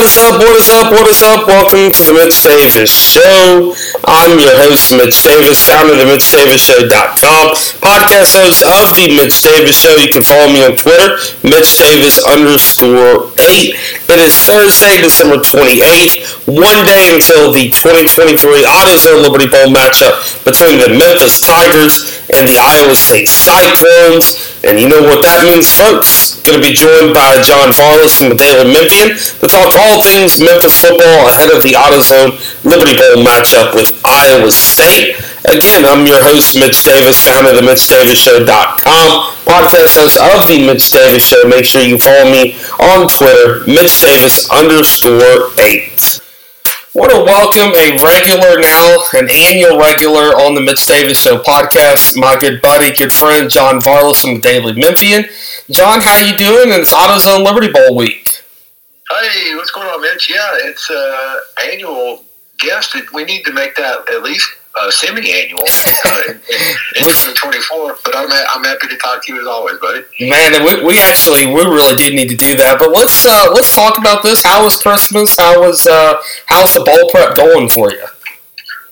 What is up? What is up? What is up? Welcome to the Mitch Davis Show. I'm your host, Mitch Davis, founder of the MitchDavisShow.com, podcast host of the Mitch Davis Show. You can follow me on Twitter, Mitch Davis underscore eight. It is Thursday, December 28th, one day until the 2023 AutoZone Liberty Bowl matchup between the Memphis Tigers and the Iowa State Cyclones. And you know what that means, folks. Going to be joined by John from the Daily Memphian to talk all things Memphis football ahead of the AutoZone Liberty Bowl matchup with Iowa State. Again, I'm your host, Mitch Davis, founder of the MitchDavisShow.com, podcast host of the Mitch Davis Show. Make sure you follow me on Twitter, Mitch Davis underscore eight want to welcome a regular now, an annual regular on the Mitch Davis Show podcast, my good buddy, good friend, John Varlas from the Daily Memphian. John, how you doing? And it's AutoZone Liberty Bowl week. Hey, what's going on, Mitch? Yeah, it's uh, annual guest. We need to make that at least uh, semi-annual uh, in, in 2024. But I'm, I'm happy to talk to you as always, buddy. Man, we, we actually we really did need to do that. But let's uh, let's talk about this. How was Christmas? How was uh, how's the ball prep going for you?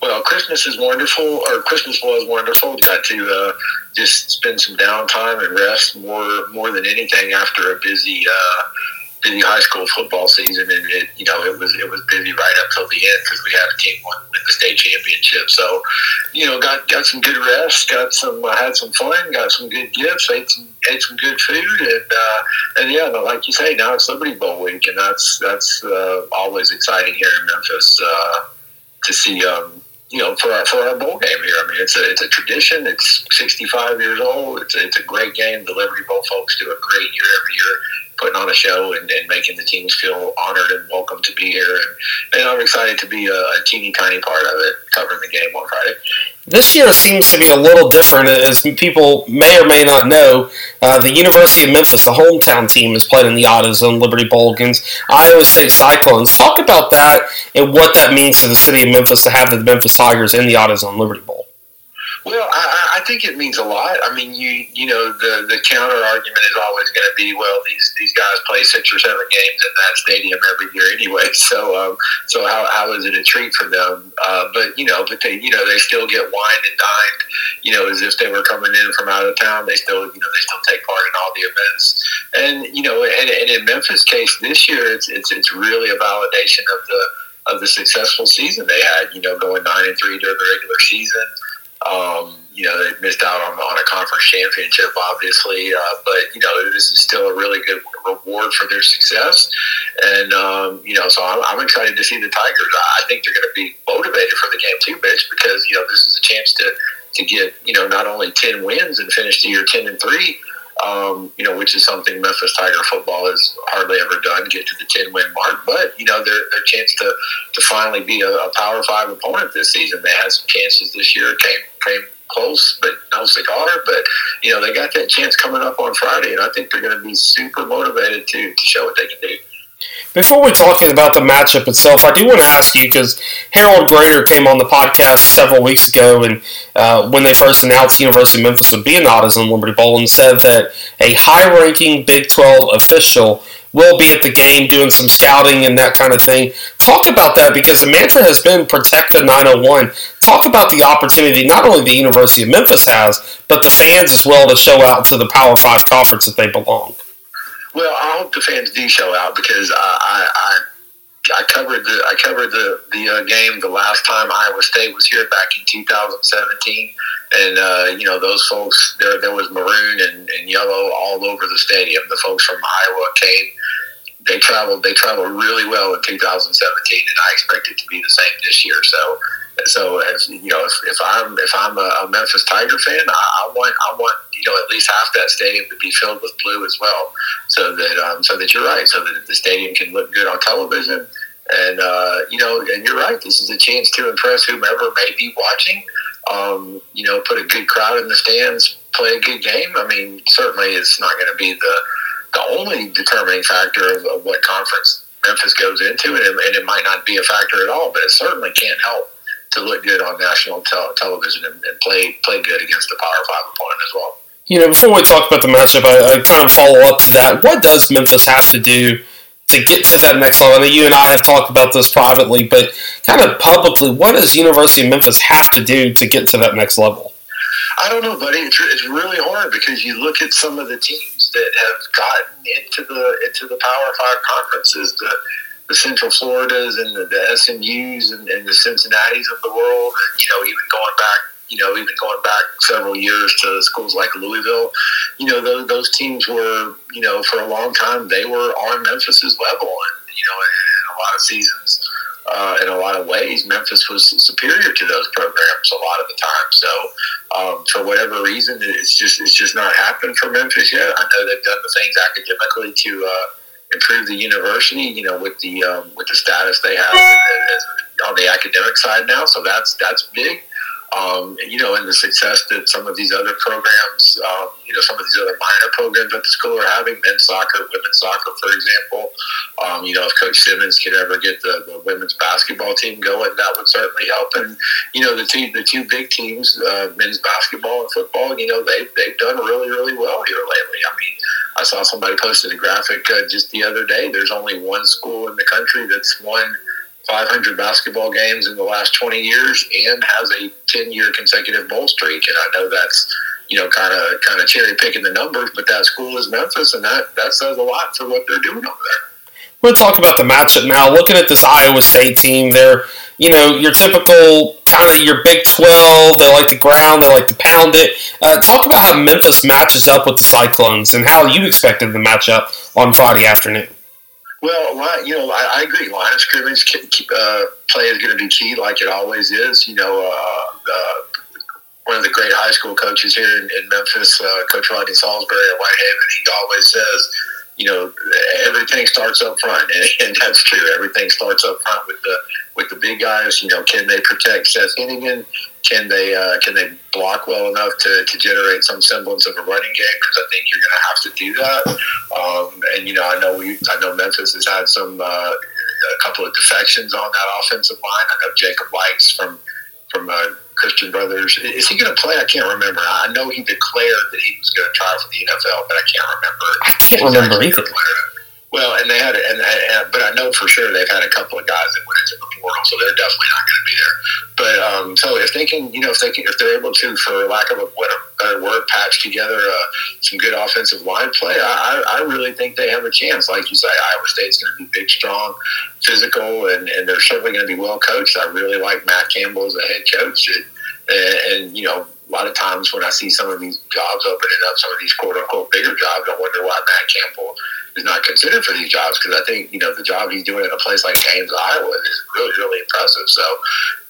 Well, Christmas is wonderful, or Christmas was wonderful. Got to uh, just spend some downtime and rest more more than anything after a busy uh, busy high school football season, and it you know it was it was busy right up till the end because we had a team win the state championship. So, you know, got got some good rest, got some uh, had some fun, got some good gifts, ate some ate some good food, and uh, and yeah, like you say, now it's Liberty Bowl week, and that's that's uh, always exciting here in Memphis uh, to see. Um, you know, for our, for our bowl game here. I mean, it's a it's a tradition. It's 65 years old. It's a, it's a great game. The Liberty Bowl folks do a great year every year putting on a show and, and, making the teams feel honored and welcome to be here. And, and I'm excited to be a, a, teeny tiny part of it, covering the game on Friday. This year seems to be a little different, as people may or may not know. Uh, the University of Memphis, the hometown team, is playing in the AutoZone Liberty Bowl against Iowa State Cyclones. Talk about that and what that means to the city of Memphis to have the Memphis Tigers in the AutoZone Liberty Bowl. Well, I, I think it means a lot. I mean, you you know, the the counter argument is always going to be, well, these these guys play six or seven games in that stadium every year anyway. So um, so how, how is it a treat for them? Uh, but you know, but they you know they still get wined and dined, you know, as if they were coming in from out of town. They still you know they still take part in all the events, and you know, and, and in Memphis' case this year, it's it's it's really a validation of the of the successful season they had. You know, going nine and three during the regular season. Um, you know, they missed out on, on a conference championship, obviously, uh, but you know, this is still a really good reward for their success. And um, you know, so I'm, I'm, excited to see the Tigers. I think they're going to be motivated for the game too, Mitch, because you know this is a chance to to get you know not only ten wins and finish the year ten and three, um, you know, which is something Memphis Tiger football has hardly ever done, get to the 10 win mark. But, you know, their, their chance to, to finally be a, a Power Five opponent this season. They had some chances this year, came, came close, but no cigar. But, you know, they got that chance coming up on Friday, and I think they're going to be super motivated to, to show what they can do. Before we're talking about the matchup itself, I do want to ask you because Harold Graeter came on the podcast several weeks ago, and uh, when they first announced University of Memphis would be in the AutoZone Liberty Bowl, and said that a high-ranking Big 12 official will be at the game doing some scouting and that kind of thing. Talk about that because the mantra has been protect the 901. Talk about the opportunity not only the University of Memphis has, but the fans as well to show out to the Power Five conference that they belong. Well, I hope the fans do show out because I, I, I covered the I covered the the uh, game the last time Iowa State was here back in 2017, and uh, you know those folks there there was maroon and, and yellow all over the stadium. The folks from Iowa came. They traveled. They traveled really well in 2017, and I expect it to be the same this year. So so as you know, if, if I'm if I'm a, a Memphis Tiger fan, I, I, want I want you know at least half that stadium to be filled with blue as well, so that um, so that you're right, so that the stadium can look good on television, and uh, you know, and you're right. This is a chance to impress whomever may be watching. Um, you know, put a good crowd in the stands, play a good game. I mean, certainly it's not going to be the the only determining factor of, of what conference Memphis goes into, and it, and it might not be a factor at all, but it certainly can't help to look good on national te- television and, and, play play good against the Power Five opponent as well. You know, before we talk about the matchup, I, I, kind of follow up to that. What does Memphis have to do to get to that next level? I know you and I have talked about this privately, but kind of publicly, what does University of Memphis have to do to get to that next level? I don't know, buddy. It's, it's really hard because you look at some of the teams that have gotten into the into the Power Five conferences, the the Central Floridas and the, the SMUs and, and the Cincinnati's of the world, and you know, even going back you know, even going back several years to schools like Louisville, you know, those, those teams were, you know, for a long time, they were on Memphis's level. And, you know, in, a lot of seasons, uh, in a lot of ways, Memphis was superior to those programs a lot of the time. So, um, for whatever reason, it's just it's just not happened for Memphis yet. I know they've done the things academically to uh, improve the university. You know, with the um, with the status they have on the academic side now, so that's that's big. Um, you know, and the success that some of these other programs, um, you know, some of these other minor programs at the school are having, men's soccer, women's soccer, for example. Um, you know, if Coach Simmons could ever get the, the, women's basketball team going, that would certainly help. And you know, the two the two big teams, uh, men's basketball and football, you know, they they've done really really well here lately. I mean, I saw somebody posted a graphic uh, just the other day. There's only one school in the country that's won 500 basketball games in the last 20 years and has a 10 year consecutive bowl streak. And I know that's, you know, kind of kind of cherry picking the numbers, but that school is Memphis, and that, that says a lot for what they're doing over there. To talk about the matchup now. Looking at this Iowa State team, they're, you know, your typical kind of your Big 12. They like to ground, they like to pound it. Uh, talk about how Memphis matches up with the Cyclones and how you expected the matchup on Friday afternoon. Well, you know, I, I agree. Line of scrimmage uh, play is going to be key, like it always is. You know, uh, uh, one of the great high school coaches here in, in Memphis, uh, Coach Rodney Saulsberry at Whitehaven, he always says, you know, everything starts up front, and, and, that's true. Everything starts up front with the with the big guys. You know, can they protect Seth Henigan? Can they uh, can they block well enough to, to generate some semblance of a running game? Because I think you're going to have to do that. Um, and you know, I know we I know Memphis has had some uh, a couple of defections on that offensive line. I know Jacob Lights from from uh, Christian Brothers. Is he going to play? I can't remember. I know he declared that he was going to try for the NFL, but I can't remember. I can't remember either. Well, and they had, and, and, but I know for sure they've had a couple of guys that went into the portal, so they're definitely not going to be there. But um, so if they can, you know, if they can, if they're able to, for lack of a better word, patch together uh, some good offensive line play, I, I really think they have a chance. Like you say, Iowa State's going to be big, strong, physical, and, and they're certainly going to be well coached. I really like Matt Campbell as a head coach, and, and you know a lot of times when I see some of these jobs opening up, some of these quote unquote bigger jobs, I wonder why Matt Campbell is not considered for these jobs because I think you know the job he's doing at a place like Ames, Iowa, is really really impressive. So,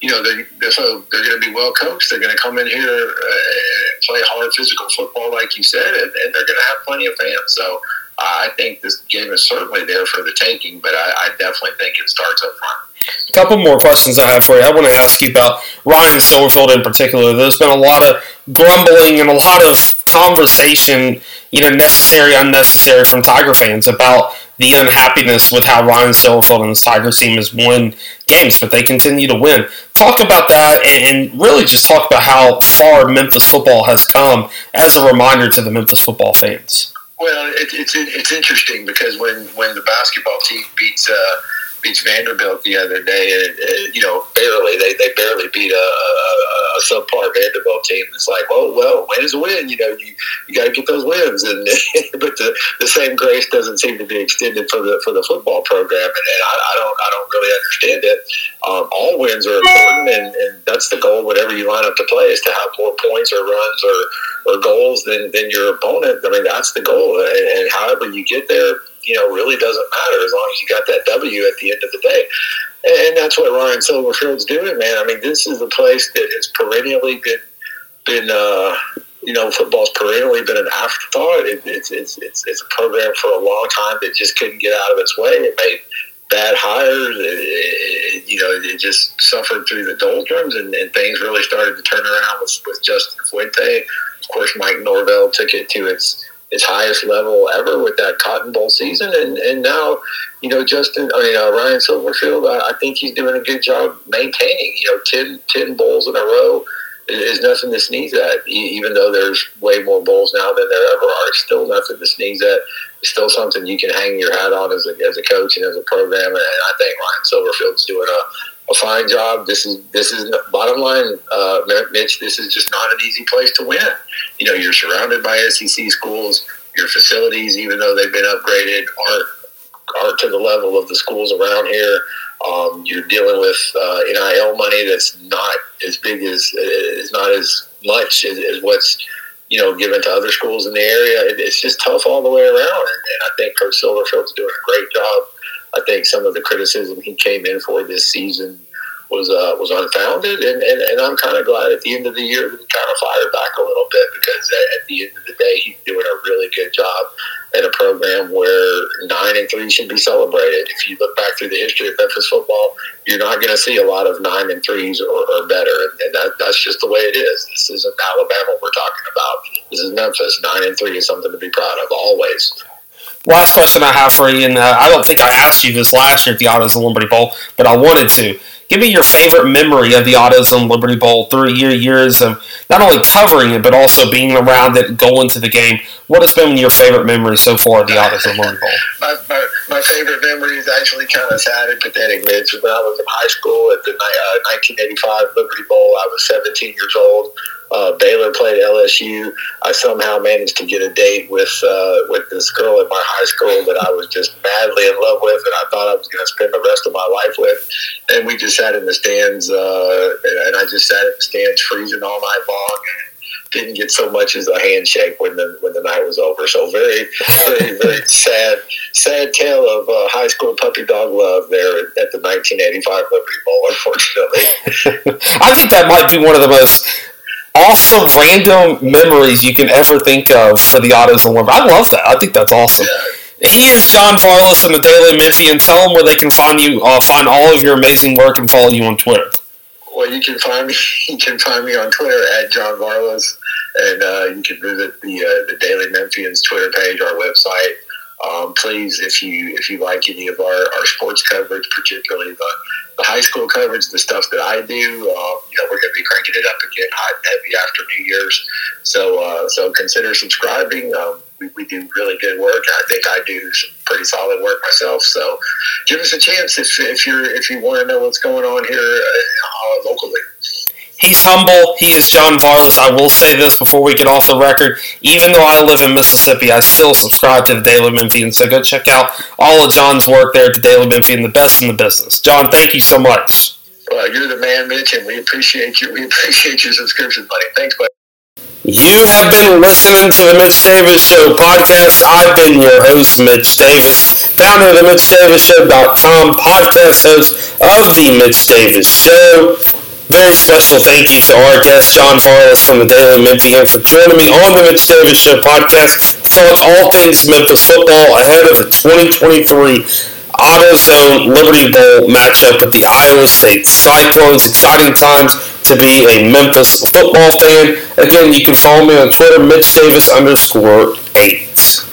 you know, they're, they're so they're going to be well coached. They're going to come in here uh, and play hard physical football, like you said, and, and they're going to have plenty of fans. So. I think this game is certainly there for the taking, but I, I definitely think it starts up front. A couple more questions I have for you. I want to ask you about Ryan Silverfield in particular. There's been a lot of grumbling and a lot of conversation, you know, necessary, unnecessary from Tiger fans about the unhappiness with how Ryan Silverfield and his Tiger team has won games, but they continue to win. Talk about that and, and really just talk about how far Memphis football has come as a reminder to the Memphis football fans. Well, it, it's it's interesting because when, when the basketball team beats uh, beats Vanderbilt the other day, and, and you know barely they, they barely beat a, a, subpar Vanderbilt team. It's like, well, well, win is a win. You know, you, you got to get those wins, and but the, the same grace doesn't seem to be extended for the for the football program, and, and I, I, don't I don't really understand it. Um, all wins are important, and, and that's the goal. Whatever you line up to play is to have more points or runs or or goals than than your opponent. I mean, that's the goal, and, and however you get there you know, really doesn't matter as long as you got that W at the end of the day. And that's what Ryan Silverfield's doing, man. I mean, this is a place that has perennially been, been uh, you know, football's perennially been an afterthought. It, it's, it's, it's, it's a program for a long time that just couldn't get out of its way. It made bad hires. It, it, you know, it just suffered through the doldrums, and, and, things really started to turn around with, with Justin Fuente. Of course, Mike Norvell took it to its his highest level ever with that Cotton Bowl season, and and now, you know, Justin, I mean uh, Ryan Silverfield, I, I, think he's doing a good job maintaining, you know, 10, 10 bowls in a row. is nothing to sneeze at. Even though there's way more bowls now than there ever are, it's still nothing to sneeze at. It's still something you can hang your hat on as a, as a coach and as a program. And I think Ryan Silverfield's doing a, a fine job. This is this is bottom line, uh, Mitch. This is just not an easy place to win. You know, you're surrounded by SEC schools. Your facilities, even though they've been upgraded, aren't aren't to the level of the schools around here. Um, you're dealing with uh, NIL money that's not as big as is not as much as, as, what's you know given to other schools in the area. It, it's just tough all the way around, and, and I think Coach Silverfield's doing a great job. I think some of the criticism he came in for this season was uh, was unfounded, and, and, and I'm kind of glad at the end of the year he kind of fired back a little bit because at the end of the day he's doing a really good job at a program where nine and three should be celebrated. If you look back through the history of Memphis football, you're not going to see a lot of nine and threes or, or better, and that, that's just the way it is. This isn't Alabama we're talking about. This is Memphis. Nine and three is something to be proud of always. Last question I have for you, and uh, I don't think I asked you this last year at the AutoZone Liberty Bowl, but I wanted to. Give me your favorite memory of the AutoZone Liberty Bowl through your years of not only covering it, but also being around it, going to the game. What has been your favorite memory so far of the AutoZone Liberty Bowl? My, my, my, favorite memory is actually kind of sad and pathetic, Mitch. When I was in high school at the uh, 1985 Liberty Bowl, I was 17 years old. Uh, Baylor played LSU. I somehow managed to get a date with uh, with this girl at my high school that I was just madly in love with, and I thought I was going to spend the rest of my life with. And we just sat in the stands, uh, and I just sat in the stands freezing all night long. And didn't get so much as a handshake when the when the night was over. So very, very, very sad, sad tale of uh, high school puppy dog love there at the 1985 Liberty Bowl. Unfortunately, I think that might be one of the most awesome random memories you can ever think of for the AutoZone Liberty. I love that. I think that's awesome. He is John Varlas in the Daily Memphian. Tell them where they can find you, uh, find all of your amazing work, and follow you on Twitter. Well, you can find me. You can find me on Twitter at John Varlas, and uh, you can visit the uh, the Daily Memphian's Twitter page, our website. Um, please, if you if you like any of our, our sports coverage, particularly the, the high school coverage, the stuff that I do, uh, you know, we're going to be cranking it up again hot and heavy after New Year's. So uh, so consider subscribing. Um, we, we do really good work. I think I do some pretty solid work myself. So give us a chance if, if you're if you want to know what's going on here uh, locally. He's humble. He is John Varlas. I will say this before we get off the record. Even though I live in Mississippi, I still subscribe to the Daily Memphian. So go check out all of John's work there at the Daily Memphian, the best in the business. John, thank you so much. Well, you're the man, Mitch, and we appreciate you. We appreciate your subscription, buddy. Thanks, buddy. You have been listening to the Mitch Davis Show podcast. I've been your host, Mitch Davis, founder of the MitchDavisShow.com, podcast host of the Mitch Davis Show. Very special thank you to our guest, John Varlas from the Daily Memphian, for joining me on the Mitch Davis Show podcast to talk all things Memphis football ahead of the 2023 AutoZone Liberty Bowl matchup with the Iowa State Cyclones. Exciting times to be a Memphis football fan. Again, you can follow me on Twitter, Mitch Davis underscore 8.